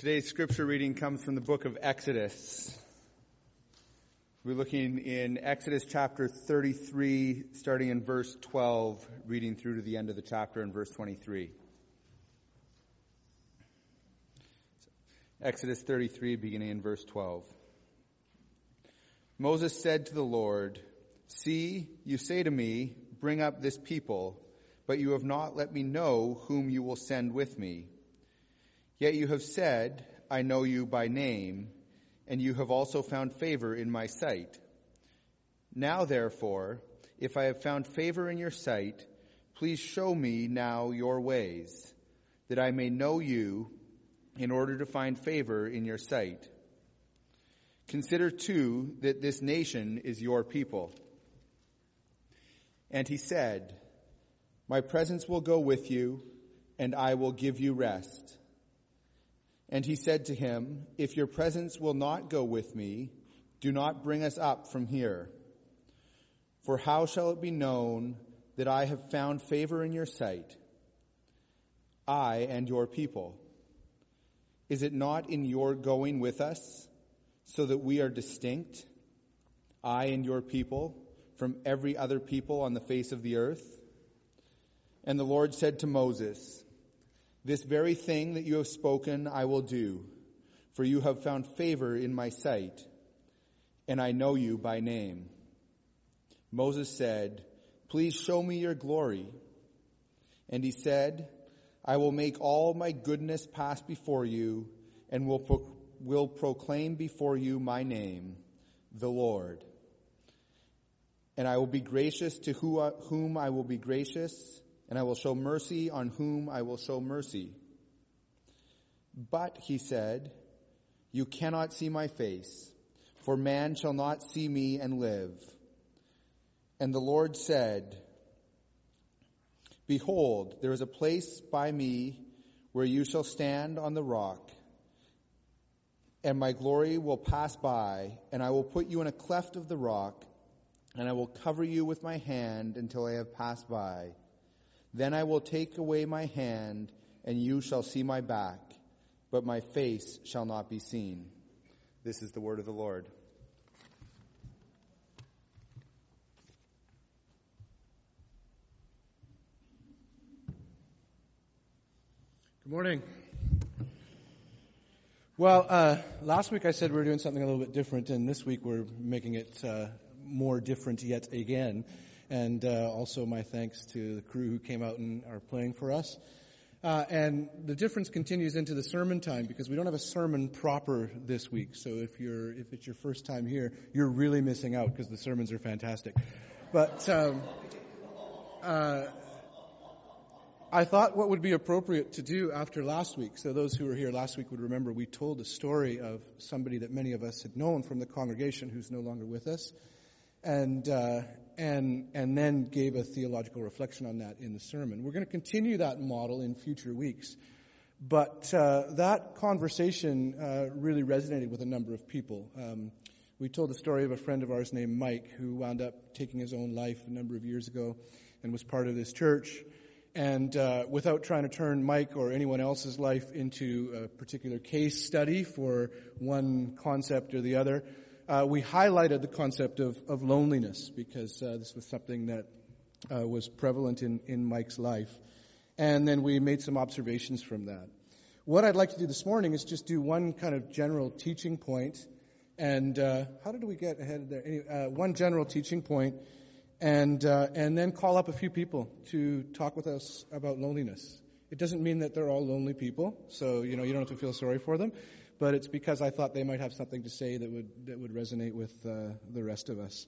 Today's scripture reading comes from the book of Exodus. We're looking in Exodus chapter 33, starting in verse 12, reading through to the end of the chapter in verse 23. Exodus 33, beginning in verse 12. Moses said to the Lord, See, you say to me, Bring up this people, but you have not let me know whom you will send with me. Yet you have said, I know you by name, and you have also found favor in my sight. Now therefore, if I have found favor in your sight, please show me now your ways, that I may know you in order to find favor in your sight. Consider too that this nation is your people. And he said, My presence will go with you, and I will give you rest. And he said to him, If your presence will not go with me, do not bring us up from here. For how shall it be known that I have found favor in your sight, I and your people? Is it not in your going with us, so that we are distinct, I and your people, from every other people on the face of the earth? And the Lord said to Moses, this very thing that you have spoken I will do, for you have found favor in my sight, and I know you by name. Moses said, Please show me your glory. And he said, I will make all my goodness pass before you, and will, pro- will proclaim before you my name, the Lord. And I will be gracious to whom I will be gracious, and I will show mercy on whom I will show mercy. But, he said, you cannot see my face, for man shall not see me and live. And the Lord said, Behold, there is a place by me where you shall stand on the rock, and my glory will pass by, and I will put you in a cleft of the rock, and I will cover you with my hand until I have passed by. Then I will take away my hand, and you shall see my back, but my face shall not be seen. This is the word of the Lord. Good morning. Well, uh, last week I said we were doing something a little bit different, and this week we're making it uh, more different yet again and uh, also my thanks to the crew who came out and are playing for us. Uh, and the difference continues into the sermon time because we don't have a sermon proper this week. So if you're if it's your first time here, you're really missing out because the sermons are fantastic. But um, uh, I thought what would be appropriate to do after last week. So those who were here last week would remember we told a story of somebody that many of us had known from the congregation who's no longer with us, and uh, and, and then gave a theological reflection on that in the sermon. We're going to continue that model in future weeks. But uh, that conversation uh, really resonated with a number of people. Um, we told the story of a friend of ours named Mike who wound up taking his own life a number of years ago and was part of this church. And uh, without trying to turn Mike or anyone else's life into a particular case study for one concept or the other, uh, we highlighted the concept of, of loneliness because uh, this was something that uh, was prevalent in, in Mike's life. And then we made some observations from that. What I'd like to do this morning is just do one kind of general teaching point, and uh, how did we get ahead of there? Anyway, uh, one general teaching point, and uh, and then call up a few people to talk with us about loneliness. It doesn't mean that they're all lonely people, so you know you don't have to feel sorry for them but it's because I thought they might have something to say that would that would resonate with uh, the rest of us.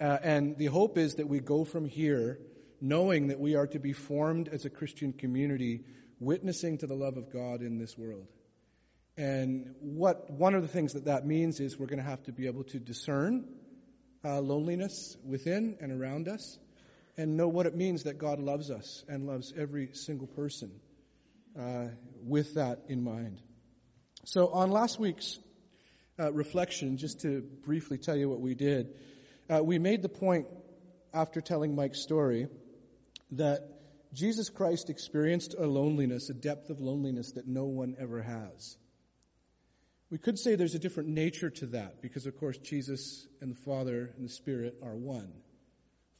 Uh, and the hope is that we go from here knowing that we are to be formed as a Christian community, witnessing to the love of God in this world. And what one of the things that that means is we're going to have to be able to discern uh, loneliness within and around us, and know what it means that God loves us and loves every single person. Uh, with that in mind. So on last week's uh, reflection, just to briefly tell you what we did, uh, we made the point after telling Mike's story that Jesus Christ experienced a loneliness, a depth of loneliness that no one ever has. We could say there's a different nature to that because, of course, Jesus and the Father and the Spirit are one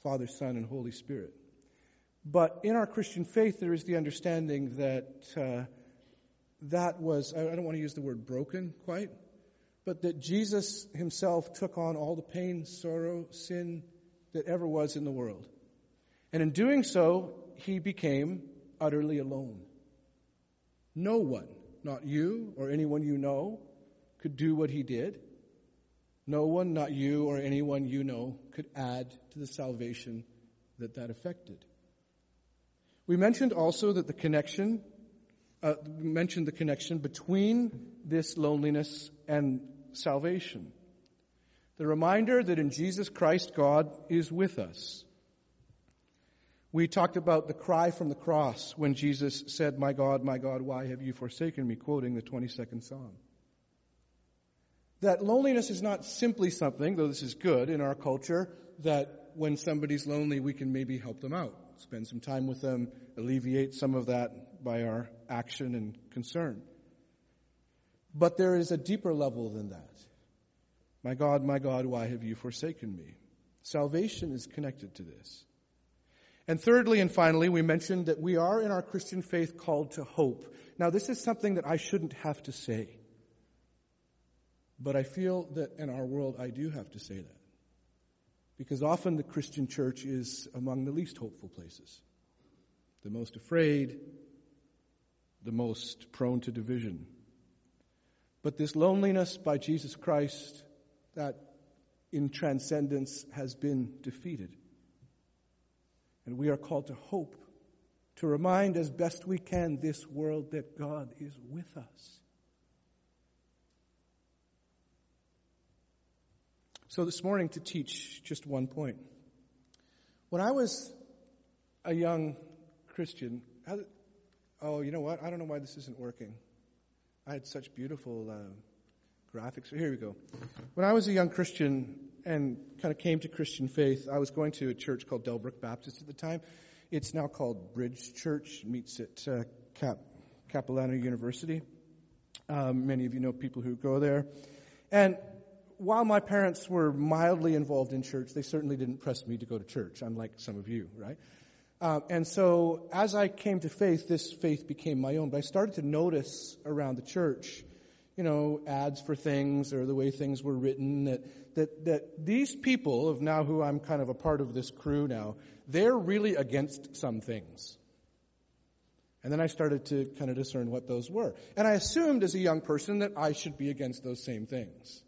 Father, Son, and Holy Spirit. But in our Christian faith, there is the understanding that uh, that was, I don't want to use the word broken quite, but that Jesus himself took on all the pain, sorrow, sin that ever was in the world. And in doing so, he became utterly alone. No one, not you or anyone you know, could do what he did. No one, not you or anyone you know, could add to the salvation that that affected. We mentioned also that the connection, uh, mentioned the connection between this loneliness and salvation. The reminder that in Jesus Christ, God is with us. We talked about the cry from the cross when Jesus said, My God, my God, why have you forsaken me? quoting the 22nd Psalm. That loneliness is not simply something, though this is good in our culture, that when somebody's lonely, we can maybe help them out, spend some time with them, alleviate some of that by our action and concern. But there is a deeper level than that. My God, my God, why have you forsaken me? Salvation is connected to this. And thirdly and finally, we mentioned that we are in our Christian faith called to hope. Now, this is something that I shouldn't have to say. But I feel that in our world, I do have to say that. Because often the Christian church is among the least hopeful places, the most afraid, the most prone to division. But this loneliness by Jesus Christ, that in transcendence has been defeated. And we are called to hope, to remind as best we can this world that God is with us. So this morning to teach just one point. When I was a young Christian, oh, you know what? I don't know why this isn't working. I had such beautiful uh, graphics. Here we go. When I was a young Christian, and kind of came to Christian faith. I was going to a church called Delbrook Baptist at the time. It's now called Bridge Church, meets at uh, Cap, Capilano University. Um, many of you know people who go there. And while my parents were mildly involved in church, they certainly didn't press me to go to church, unlike some of you, right? Um, and so as I came to faith, this faith became my own. But I started to notice around the church you know, ads for things or the way things were written, that, that, that these people of now who I'm kind of a part of this crew now, they're really against some things. And then I started to kind of discern what those were. And I assumed as a young person that I should be against those same things.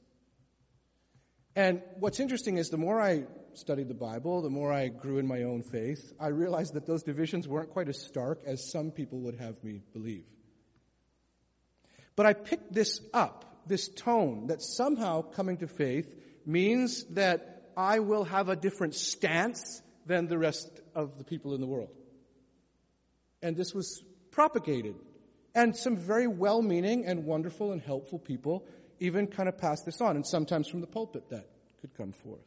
And what's interesting is the more I studied the Bible, the more I grew in my own faith, I realized that those divisions weren't quite as stark as some people would have me believe. But I picked this up, this tone that somehow coming to faith means that I will have a different stance than the rest of the people in the world. And this was propagated. And some very well meaning and wonderful and helpful people even kind of pass this on, and sometimes from the pulpit that could come forth.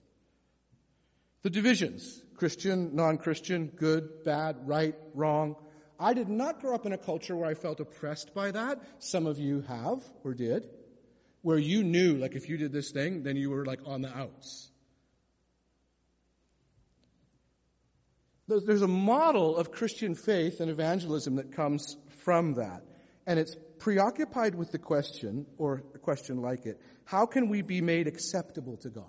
The divisions Christian, non Christian, good, bad, right, wrong I did not grow up in a culture where I felt oppressed by that. Some of you have or did. Where you knew, like, if you did this thing, then you were, like, on the outs. There's a model of Christian faith and evangelism that comes from that. And it's preoccupied with the question, or a question like it, how can we be made acceptable to God?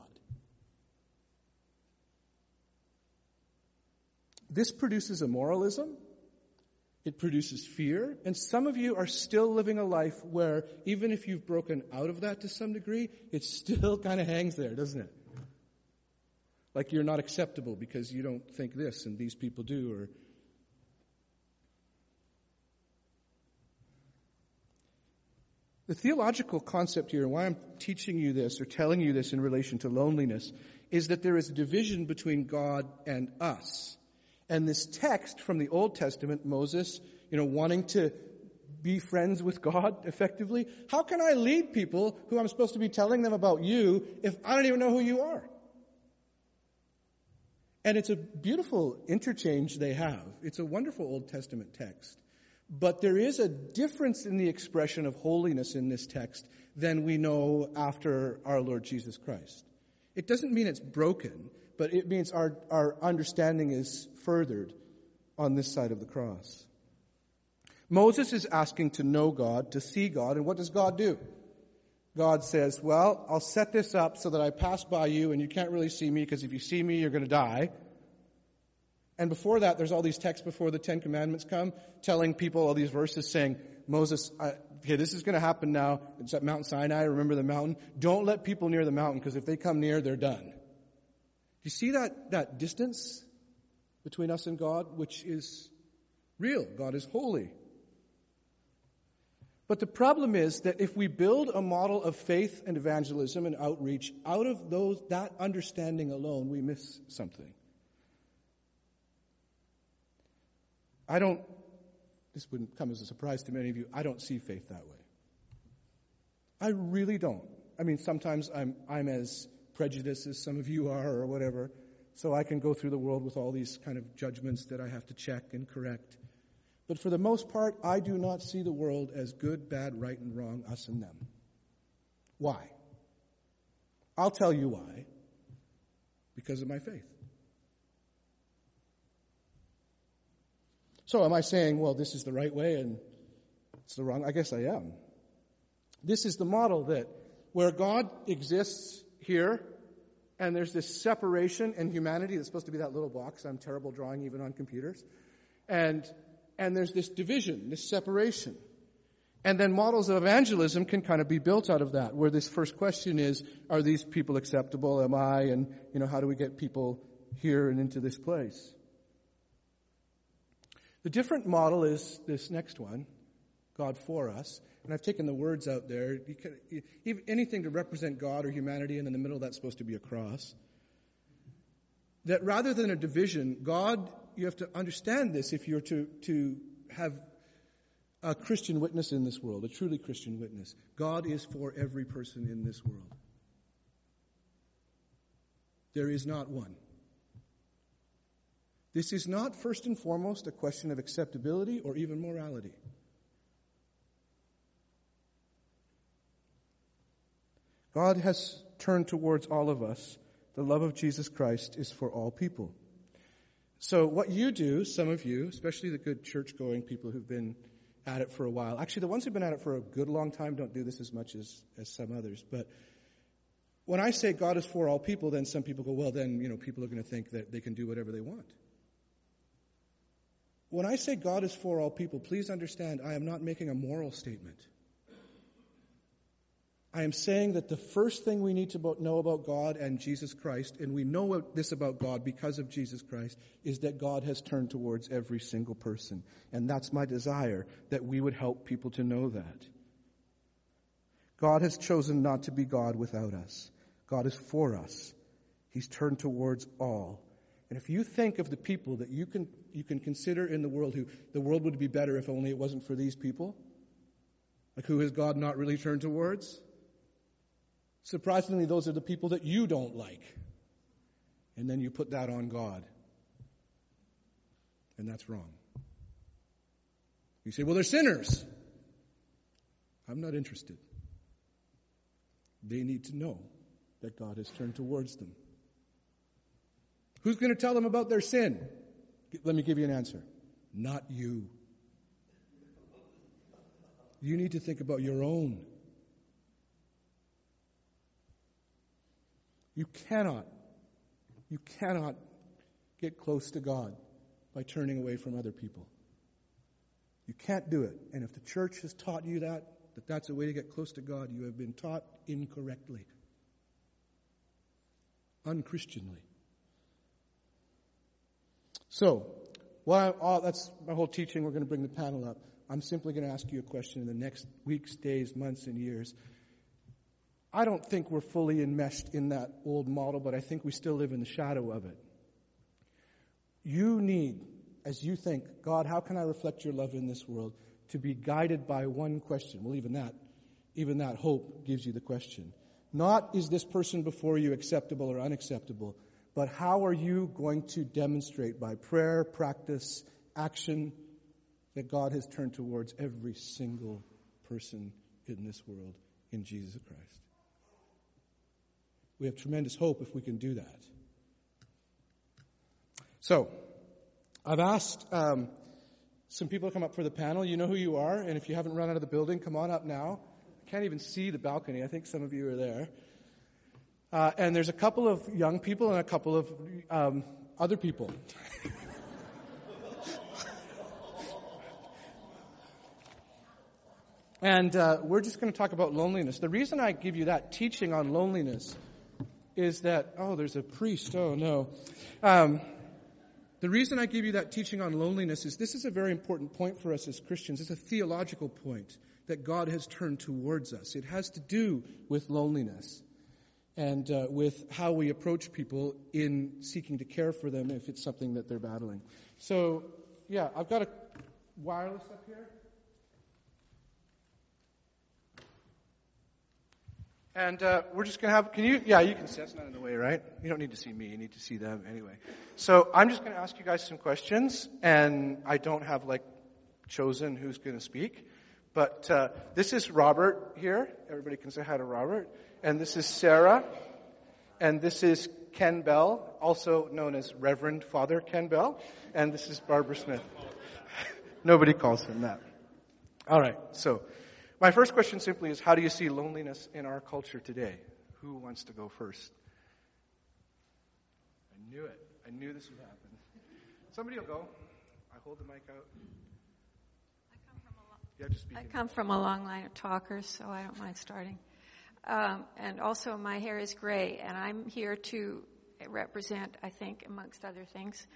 This produces a moralism it produces fear. And some of you are still living a life where even if you've broken out of that to some degree, it still kind of hangs there, doesn't it? Like you're not acceptable because you don't think this and these people do or The theological concept here, and why I'm teaching you this or telling you this in relation to loneliness, is that there is a division between God and us. And this text from the Old Testament, Moses, you know, wanting to be friends with God effectively, how can I lead people who I'm supposed to be telling them about you if I don't even know who you are? And it's a beautiful interchange they have. It's a wonderful Old Testament text. But there is a difference in the expression of holiness in this text than we know after our Lord Jesus Christ. It doesn't mean it's broken, but it means our, our understanding is furthered on this side of the cross. Moses is asking to know God, to see God, and what does God do? God says, Well, I'll set this up so that I pass by you and you can't really see me because if you see me, you're going to die. And before that, there's all these texts before the Ten Commandments come telling people all these verses saying, Moses, okay, this is going to happen now. It's at Mount Sinai. Remember the mountain? Don't let people near the mountain because if they come near, they're done. Do you see that, that distance between us and God, which is real. God is holy. But the problem is that if we build a model of faith and evangelism and outreach out of those, that understanding alone, we miss something. I don't, this wouldn't come as a surprise to many of you, I don't see faith that way. I really don't. I mean, sometimes I'm, I'm as prejudiced as some of you are or whatever, so I can go through the world with all these kind of judgments that I have to check and correct. But for the most part, I do not see the world as good, bad, right, and wrong, us and them. Why? I'll tell you why. Because of my faith. So am I saying, well, this is the right way and it's the wrong? I guess I am. This is the model that where God exists here and there's this separation in humanity that's supposed to be that little box. I'm terrible drawing even on computers. And and there's this division, this separation. And then models of evangelism can kind of be built out of that, where this first question is, are these people acceptable? Am I? And, you know, how do we get people here and into this place? The different model is this next one, God for us. And I've taken the words out there. Anything to represent God or humanity, and in the middle that's supposed to be a cross. That rather than a division, God you have to understand this if you're to, to have a Christian witness in this world, a truly Christian witness. God is for every person in this world. There is not one. This is not first and foremost a question of acceptability or even morality. God has turned towards all of us. The love of Jesus Christ is for all people. So what you do, some of you, especially the good church going people who've been at it for a while, actually the ones who've been at it for a good long time don't do this as much as, as some others, but when I say God is for all people, then some people go, well, then, you know, people are going to think that they can do whatever they want. When I say God is for all people, please understand I am not making a moral statement. I am saying that the first thing we need to know about God and Jesus Christ, and we know this about God because of Jesus Christ, is that God has turned towards every single person. And that's my desire, that we would help people to know that. God has chosen not to be God without us. God is for us. He's turned towards all. And if you think of the people that you can, you can consider in the world who the world would be better if only it wasn't for these people, like who has God not really turned towards? Surprisingly, those are the people that you don't like. And then you put that on God. And that's wrong. You say, well, they're sinners. I'm not interested. They need to know that God has turned towards them. Who's going to tell them about their sin? Let me give you an answer. Not you. You need to think about your own You cannot, you cannot get close to God by turning away from other people. You can't do it. And if the church has taught you that, that that's a way to get close to God, you have been taught incorrectly, unchristianly. So, while all, that's my whole teaching, we're going to bring the panel up. I'm simply going to ask you a question in the next weeks, days, months, and years. I don't think we're fully enmeshed in that old model, but I think we still live in the shadow of it. You need, as you think, God, how can I reflect your love in this world? To be guided by one question. Well, even that, even that hope gives you the question. Not is this person before you acceptable or unacceptable, but how are you going to demonstrate by prayer, practice, action, that God has turned towards every single person in this world in Jesus Christ. We have tremendous hope if we can do that. So, I've asked um, some people to come up for the panel. You know who you are, and if you haven't run out of the building, come on up now. I can't even see the balcony. I think some of you are there. Uh, and there's a couple of young people and a couple of um, other people. and uh, we're just going to talk about loneliness. The reason I give you that teaching on loneliness is that, oh, there's a priest. Oh, no. Um, the reason I give you that teaching on loneliness is this is a very important point for us as Christians. It's a theological point that God has turned towards us. It has to do with loneliness and uh, with how we approach people in seeking to care for them if it's something that they're battling. So, yeah, I've got a wireless up here. And uh, we're just going to have, can you, yeah, you can see, that's not in the way, right? You don't need to see me, you need to see them anyway. So I'm just going to ask you guys some questions, and I don't have like chosen who's going to speak. But uh, this is Robert here. Everybody can say hi to Robert. And this is Sarah. And this is Ken Bell, also known as Reverend Father Ken Bell. And this is Barbara Smith. Nobody calls him that. All right. So, my first question simply is how do you see loneliness in our culture today? Who wants to go first? I knew it. I knew this would happen. Somebody will go. I hold the mic out. Yeah, I come from a long line of talkers, so I don't mind starting. Um, and also, my hair is gray, and I'm here to represent, I think, amongst other things,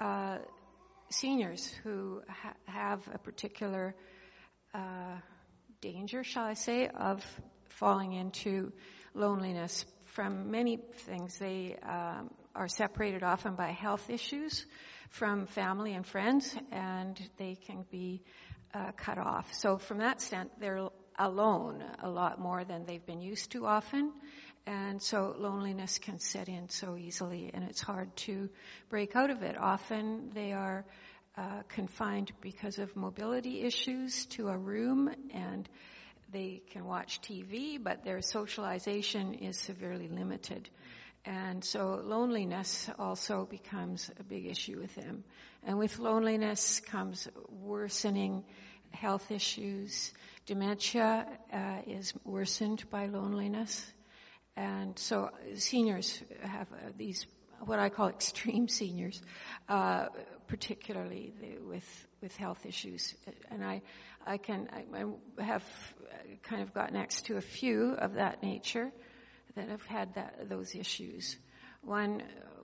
uh, seniors who ha- have a particular uh, danger, shall I say, of falling into loneliness from many things. They um, are separated often by health issues from family and friends, and they can be uh, cut off. So from that sense, they're alone a lot more than they've been used to often. And so loneliness can set in so easily and it's hard to break out of it. Often they are uh, confined because of mobility issues to a room and they can watch TV, but their socialization is severely limited. And so loneliness also becomes a big issue with them. And with loneliness comes worsening health issues. Dementia uh, is worsened by loneliness. And so seniors have uh, these, what I call extreme seniors, uh, particularly with, with health issues. And I, I can, I, I have kind of got next to a few of that nature that have had that, those issues. One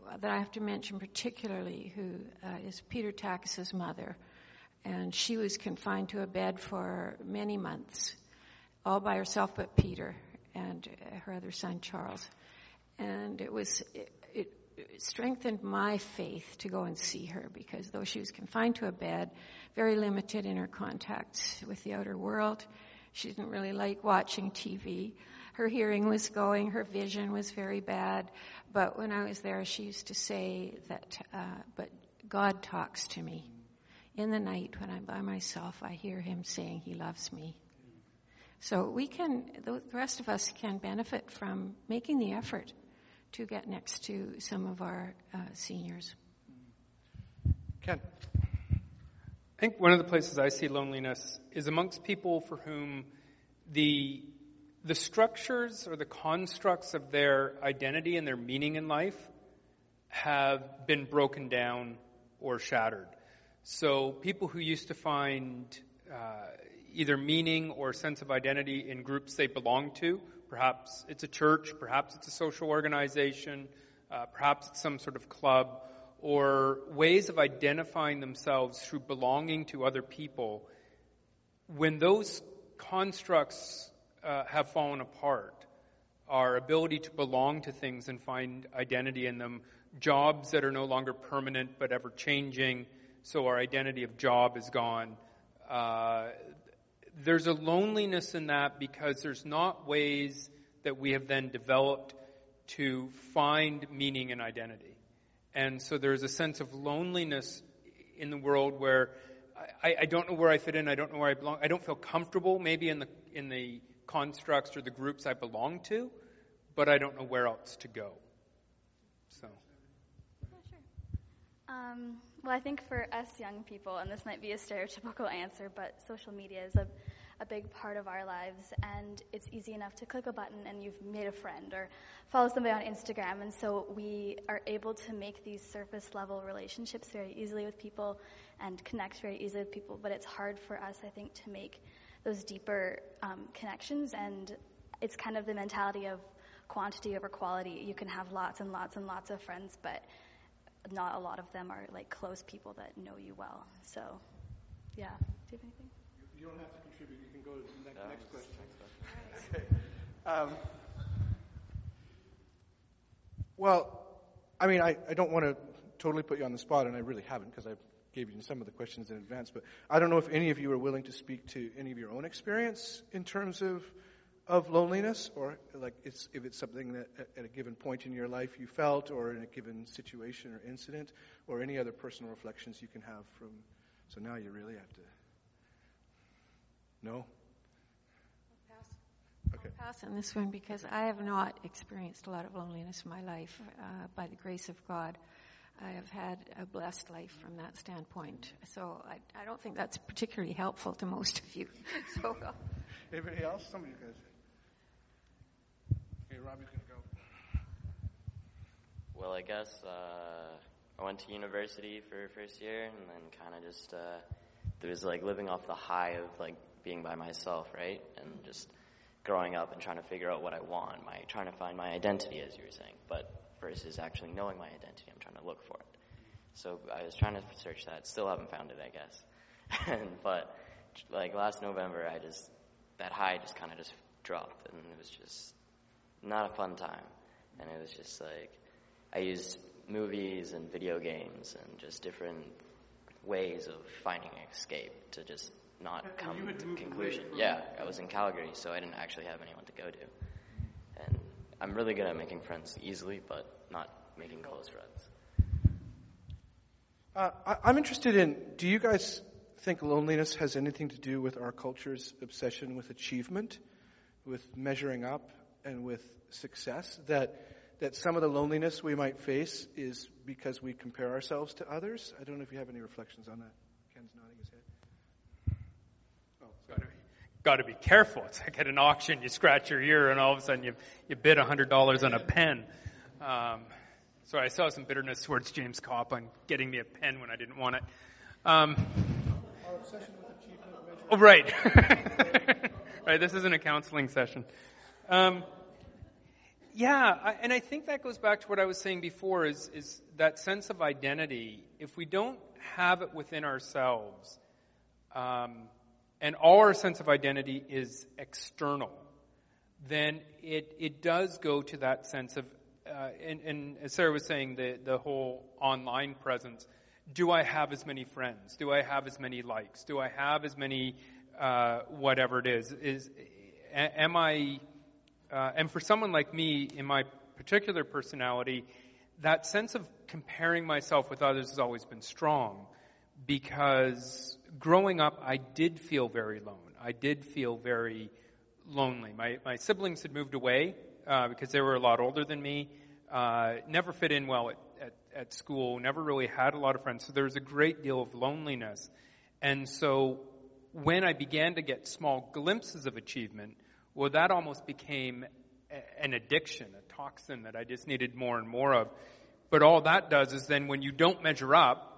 uh, that I have to mention particularly, who uh, is Peter Takis's mother, and she was confined to a bed for many months, all by herself but Peter and her other son Charles. And it was it, it, strengthened my faith to go and see her because though she was confined to a bed, very limited in her contacts with the outer world, she didn't really like watching TV. Her hearing was going, her vision was very bad. But when I was there, she used to say that, uh, but God talks to me. In the night when I'm by myself, I hear him saying he loves me. So we can, the rest of us can benefit from making the effort to get next to some of our uh, seniors. Ken. I think one of the places I see loneliness is amongst people for whom the the structures or the constructs of their identity and their meaning in life have been broken down or shattered. So people who used to find uh, either meaning or sense of identity in groups they belong to, perhaps it's a church, perhaps it's a social organization, uh, perhaps it's some sort of club, or ways of identifying themselves through belonging to other people, when those constructs uh, have fallen apart. Our ability to belong to things and find identity in them, jobs that are no longer permanent but ever changing, so our identity of job is gone. Uh, there's a loneliness in that because there's not ways that we have then developed to find meaning and identity. And so there's a sense of loneliness in the world where I, I don't know where I fit in. I don't know where I belong. I don't feel comfortable maybe in the in the constructs or the groups I belong to, but I don't know where else to go. So. Yeah, sure. Um, well, I think for us young people, and this might be a stereotypical answer, but social media is a, a big part of our lives, and it's easy enough to click a button and you've made a friend or follow somebody on Instagram, and so we are able to make these surface level relationships very easily with people and connect very easily with people, but it's hard for us, I think, to make those deeper um, connections, and it's kind of the mentality of quantity over quality. You can have lots and lots and lots of friends, but not a lot of them are like close people that know you well. So, yeah. Do you have anything? You don't have to contribute. You can go to the next, no, next question. Okay. Um, well, I mean, I, I don't want to totally put you on the spot, and I really haven't because I gave you some of the questions in advance. But I don't know if any of you are willing to speak to any of your own experience in terms of of loneliness, or like it's, if it's something that at a given point in your life you felt, or in a given situation or incident, or any other personal reflections you can have from. So now you really have to. No. I'll pass. Okay. I'll pass on this one because I have not experienced a lot of loneliness in my life. Uh, by the grace of God, I have had a blessed life from that standpoint. So I, I don't think that's particularly helpful to most of you. so. Uh, Anybody else? Some of you guys. Rob, you can go. Well, I guess uh, I went to university for first year, and then kind of just uh, there was like living off the high of like being by myself, right, and just growing up and trying to figure out what I want, my trying to find my identity, as you were saying, but versus actually knowing my identity, I'm trying to look for it. So I was trying to search that, still haven't found it, I guess. but like last November, I just that high just kind of just dropped, and it was just not a fun time. And it was just like, I used movies and video games and just different ways of finding escape to just not and come to conclusion. Yeah, I was in Calgary, so I didn't actually have anyone to go to. And I'm really good at making friends easily, but not making close friends. Uh, I, I'm interested in do you guys think loneliness has anything to do with our culture's obsession with achievement, with measuring up, and with success, that, that some of the loneliness we might face is because we compare ourselves to others. I don't know if you have any reflections on that. Ken's nodding his head. Oh, got to be, got to be careful. It's like at an auction, you scratch your ear, and all of a sudden you, you bid $100 on a pen. Um, so I saw some bitterness towards James Kopp on getting me a pen when I didn't want it. Um, Our obsession with achievement Oh, right. right, this isn't a counseling session. Um, yeah, I, and I think that goes back to what I was saying before is, is that sense of identity. If we don't have it within ourselves, um, and all our sense of identity is external, then it, it does go to that sense of, uh, and, and as Sarah was saying, the, the whole online presence. Do I have as many friends? Do I have as many likes? Do I have as many, uh, whatever it is? Is, am I uh, and for someone like me, in my particular personality, that sense of comparing myself with others has always been strong because growing up, I did feel very alone. I did feel very lonely. My, my siblings had moved away uh, because they were a lot older than me, uh, never fit in well at, at, at school, never really had a lot of friends. So there was a great deal of loneliness. And so when I began to get small glimpses of achievement, well, that almost became an addiction, a toxin that I just needed more and more of. But all that does is then when you don't measure up,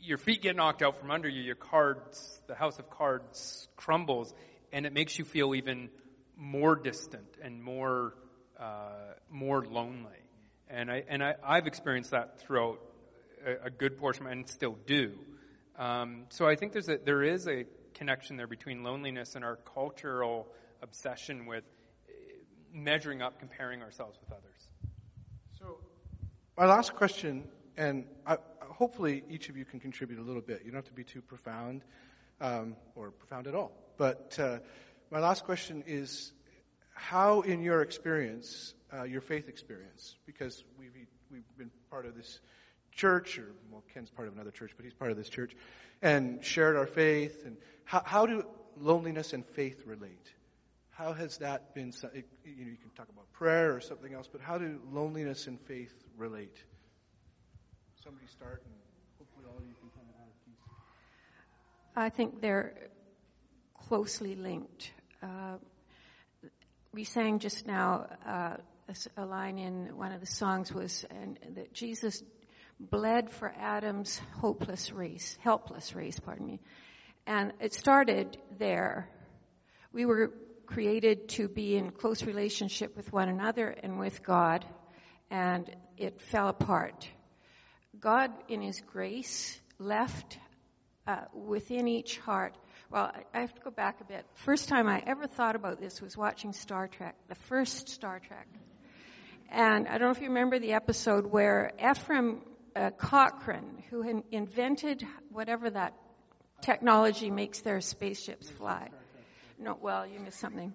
your feet get knocked out from under you, your cards, the house of cards crumbles, and it makes you feel even more distant and more, uh, more lonely. And I, and I, I've experienced that throughout a, a good portion, and still do. Um, so I think there's a, there is a connection there between loneliness and our cultural obsession with eh, measuring up, comparing ourselves with others. So, my last question, and I, hopefully each of you can contribute a little bit. You don't have to be too profound um, or profound at all. But uh, my last question is how, in your experience, uh, your faith experience, because we've, we've been part of this church, or well, Ken's part of another church, but he's part of this church, and shared our faith. And how, how do loneliness and faith relate? How has that been? You know, you can talk about prayer or something else, but how do loneliness and faith relate? Somebody start, and hopefully all of you can kind of add a piece. I think they're closely linked. Uh, we sang just now uh, a, line in one of the songs was and that Jesus bled for Adam's hopeless race, helpless race, pardon me. And it started there. We were created to be in close relationship with one another and with God, and it fell apart. God, in His grace, left uh, within each heart. Well, I have to go back a bit. First time I ever thought about this was watching Star Trek, the first Star Trek. And I don't know if you remember the episode where Ephraim uh, Cochrane, who invented whatever that technology makes their spaceships fly. No, well, you missed something.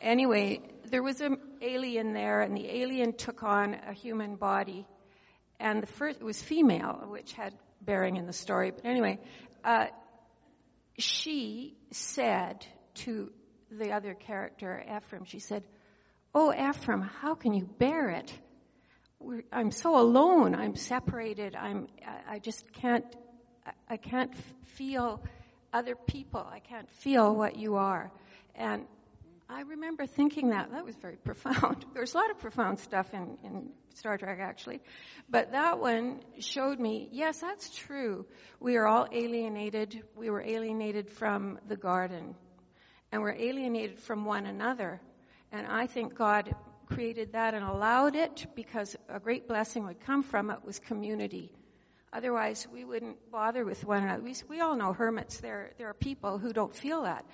Anyway, there was an alien there, and the alien took on a human body. And the first, it was female, which had bearing in the story. But anyway, uh, she said to the other character, Ephraim, she said, Oh, Ephraim, how can you bear it? We're, I'm so alone. I'm separated. I'm, I, I just can't, I can't feel other people. I can't feel what you are. And I remember thinking that. That was very profound. There's a lot of profound stuff in, in Star Trek, actually. But that one showed me, yes, that's true. We are all alienated. We were alienated from the garden. And we're alienated from one another. And I think God created that and allowed it because a great blessing would come from it was community. Otherwise, we wouldn't bother with one another. We, we all know hermits. There, there are people who don't feel that,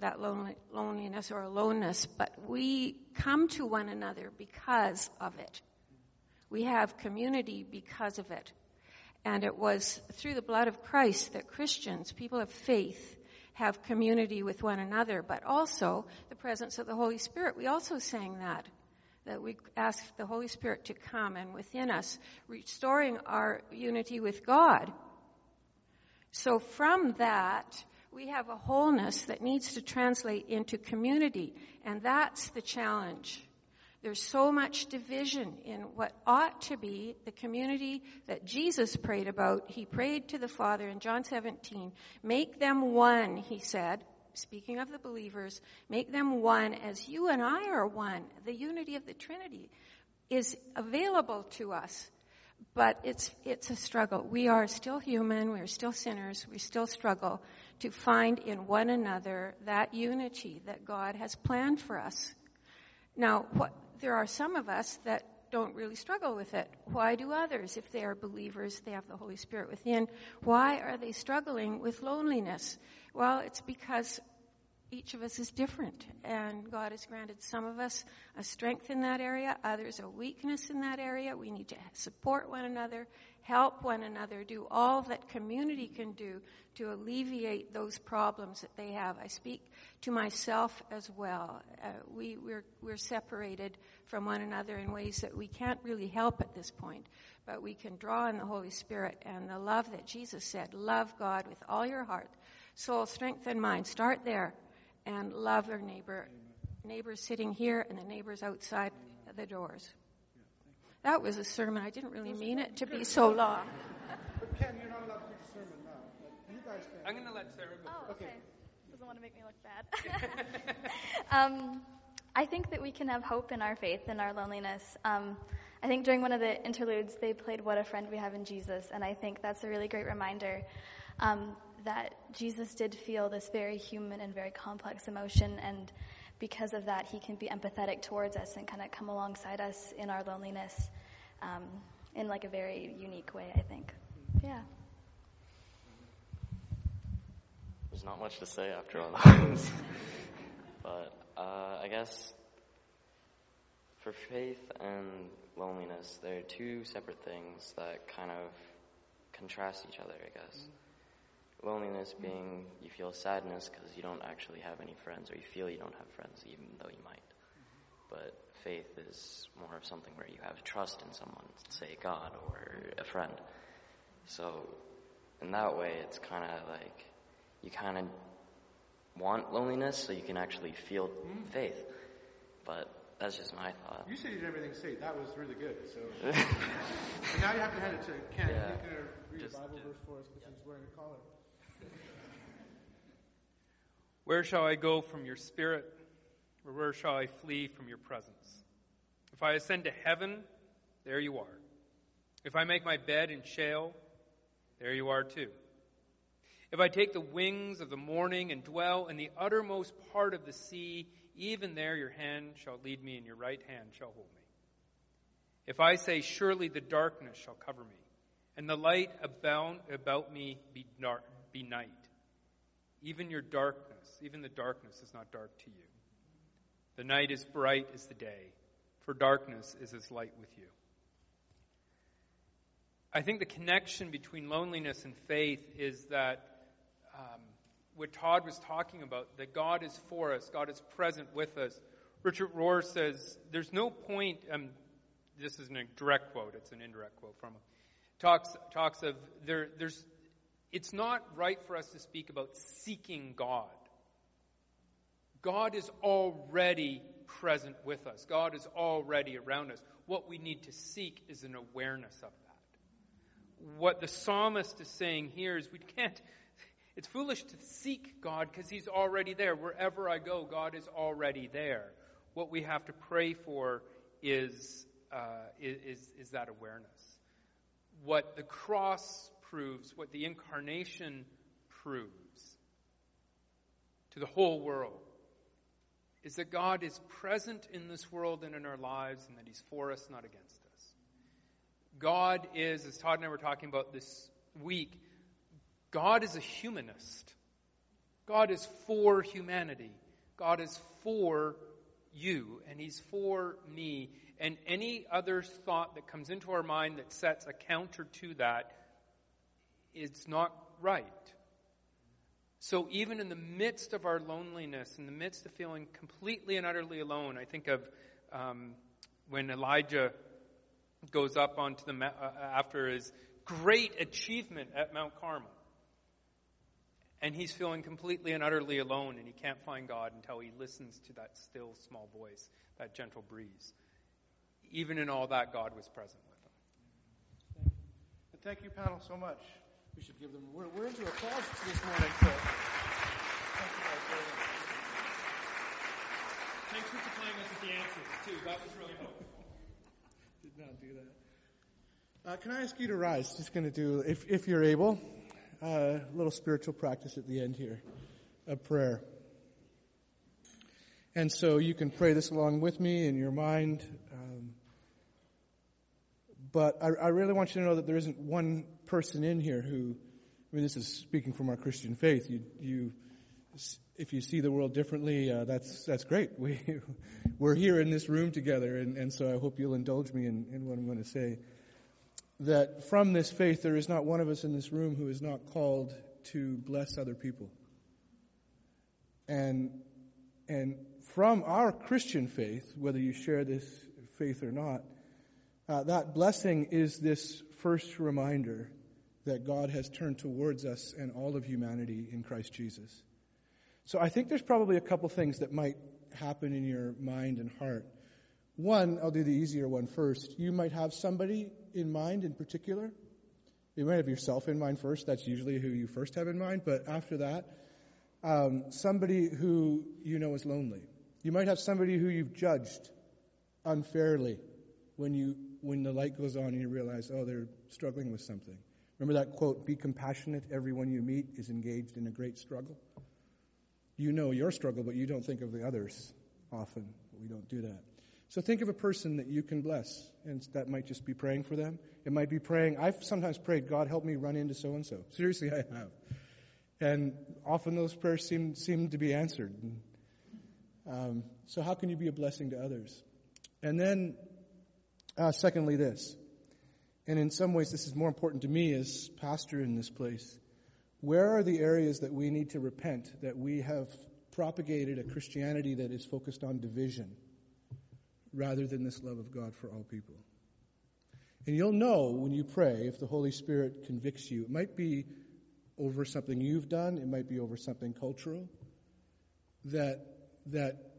that loneliness or aloneness, but we come to one another because of it. We have community because of it. And it was through the blood of Christ that Christians, people of faith, have community with one another, but also the presence of the Holy Spirit. We also sang that that we ask the Holy Spirit to come and within us, restoring our unity with God. So from that, we have a wholeness that needs to translate into community, and that's the challenge. There's so much division in what ought to be the community that Jesus prayed about. He prayed to the Father in John 17, make them one, he said speaking of the believers, make them one as you and I are one. The unity of the Trinity is available to us, but it's, it's a struggle. We are still human, we are still sinners, we still struggle to find in one another that unity that God has planned for us. Now, what, there are some of us that don't really struggle with it. Why do others, if they are believers, they have the Holy Spirit within, why are they struggling with loneliness? Well, it's because each of us is different, and God has granted some of us a strength in that area, others a weakness in that area. We need to support one another, help one another, do all that community can do to alleviate those problems that they have. I speak to myself as well. Uh, we, we're, we're separated from one another in ways that we can't really help at this point, but we can draw on the Holy Spirit and the love that Jesus said love God with all your heart, soul, strength, and mind. Start there and love our neighbor, neighbors sitting here and the neighbors outside the doors. That was a sermon. I didn't really mean it to be so long. But Ken, you're not allowed to preach a sermon now. You guys can. I'm going to let Sarah go. Oh, okay. Doesn't want to make me look bad. um, I think that we can have hope in our faith and our loneliness. Um, I think during one of the interludes, they played What a Friend We Have in Jesus, and I think that's a really great reminder um, that Jesus did feel this very human and very complex emotion, and because of that, he can be empathetic towards us and kind of come alongside us in our loneliness um, in like a very unique way, I think. Yeah. There's not much to say after all that. but uh, I guess for faith and loneliness, they're two separate things that kind of contrast each other, I guess. Loneliness being you feel sadness because you don't actually have any friends, or you feel you don't have friends, even though you might. But faith is more of something where you have trust in someone, say God or a friend. So, in that way, it's kind of like you kind of want loneliness so you can actually feel Mm. faith. But that's just my thought. You said you did everything straight. That was really good. So now you have to hand it to Ken. Yeah. He's going to read Just- a Bible just- verse for us because he's wearing a collar. Where shall I go from your spirit? Or where shall I flee from your presence? If I ascend to heaven, there you are. If I make my bed in Sheol, there you are too. If I take the wings of the morning and dwell in the uttermost part of the sea, even there your hand shall lead me, and your right hand shall hold me. If I say, Surely the darkness shall cover me, and the light about, about me be, dark, be night, even your darkness, even the darkness is not dark to you. The night is bright as the day, for darkness is as light with you. I think the connection between loneliness and faith is that um, what Todd was talking about, that God is for us, God is present with us. Richard Rohr says, There's no point, um, this isn't a direct quote, it's an indirect quote from him. Talks, talks of, there, there's, it's not right for us to speak about seeking God. God is already present with us. God is already around us. What we need to seek is an awareness of that. What the psalmist is saying here is we can't, it's foolish to seek God because He's already there. Wherever I go, God is already there. What we have to pray for is, uh, is, is that awareness. What the cross proves, what the incarnation proves to the whole world, is that God is present in this world and in our lives, and that He's for us, not against us. God is, as Todd and I were talking about this week, God is a humanist. God is for humanity. God is for you, and He's for me. And any other thought that comes into our mind that sets a counter to that is not right. So, even in the midst of our loneliness, in the midst of feeling completely and utterly alone, I think of um, when Elijah goes up onto the uh, after his great achievement at Mount Carmel, and he's feeling completely and utterly alone, and he can't find God until he listens to that still small voice, that gentle breeze. Even in all that, God was present with him. Thank you, panel, so much. We should give them. We're, we're into applause this morning. So. Thank you guys very much. Thanks for supplying us with the answers, too. That was really helpful. Did not do that. Uh, can I ask you to rise? Just going to do, if, if you're able, uh, a little spiritual practice at the end here, a prayer. And so you can pray this along with me in your mind. Um, but I, I really want you to know that there isn't one person in here who, I mean, this is speaking from our Christian faith. You, you, if you see the world differently, uh, that's that's great. We we're here in this room together, and, and so I hope you'll indulge me in, in what I'm going to say. That from this faith, there is not one of us in this room who is not called to bless other people. And and from our Christian faith, whether you share this faith or not, uh, that blessing is this first reminder that God has turned towards us and all of humanity in Christ Jesus. So I think there's probably a couple things that might happen in your mind and heart. One, I'll do the easier one first. You might have somebody in mind in particular. You might have yourself in mind first. That's usually who you first have in mind. But after that, um, somebody who you know is lonely. You might have somebody who you've judged unfairly when you when the light goes on and you realize, oh, they're struggling with something. Remember that quote, be compassionate, everyone you meet is engaged in a great struggle? You know your struggle, but you don't think of the others often. We don't do that. So think of a person that you can bless, and that might just be praying for them. It might be praying. I've sometimes prayed, God, help me run into so and so. Seriously, I have. And often those prayers seem, seem to be answered. Um, so, how can you be a blessing to others? And then, uh, secondly, this. And in some ways, this is more important to me as pastor in this place. Where are the areas that we need to repent, that we have propagated a Christianity that is focused on division rather than this love of God for all people? And you'll know when you pray if the Holy Spirit convicts you. It might be over something you've done, it might be over something cultural, that, that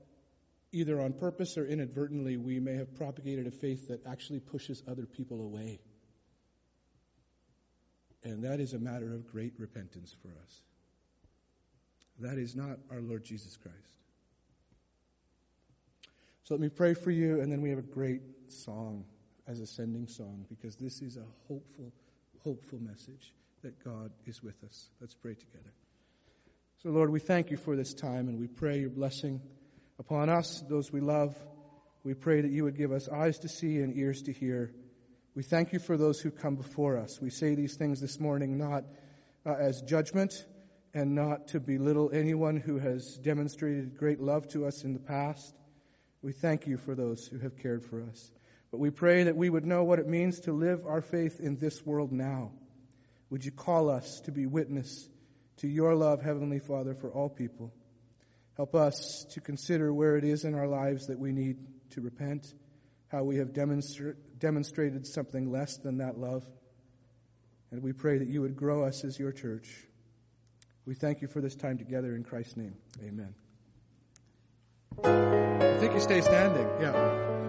either on purpose or inadvertently we may have propagated a faith that actually pushes other people away. And that is a matter of great repentance for us. That is not our Lord Jesus Christ. So let me pray for you, and then we have a great song as a sending song because this is a hopeful, hopeful message that God is with us. Let's pray together. So, Lord, we thank you for this time and we pray your blessing upon us, those we love. We pray that you would give us eyes to see and ears to hear. We thank you for those who come before us. We say these things this morning not uh, as judgment and not to belittle anyone who has demonstrated great love to us in the past. We thank you for those who have cared for us. But we pray that we would know what it means to live our faith in this world now. Would you call us to be witness to your love, Heavenly Father, for all people? Help us to consider where it is in our lives that we need to repent, how we have demonstra- demonstrated something less than that love. And we pray that you would grow us as your church. We thank you for this time together in Christ's name. Amen. I think you stay standing. Yeah.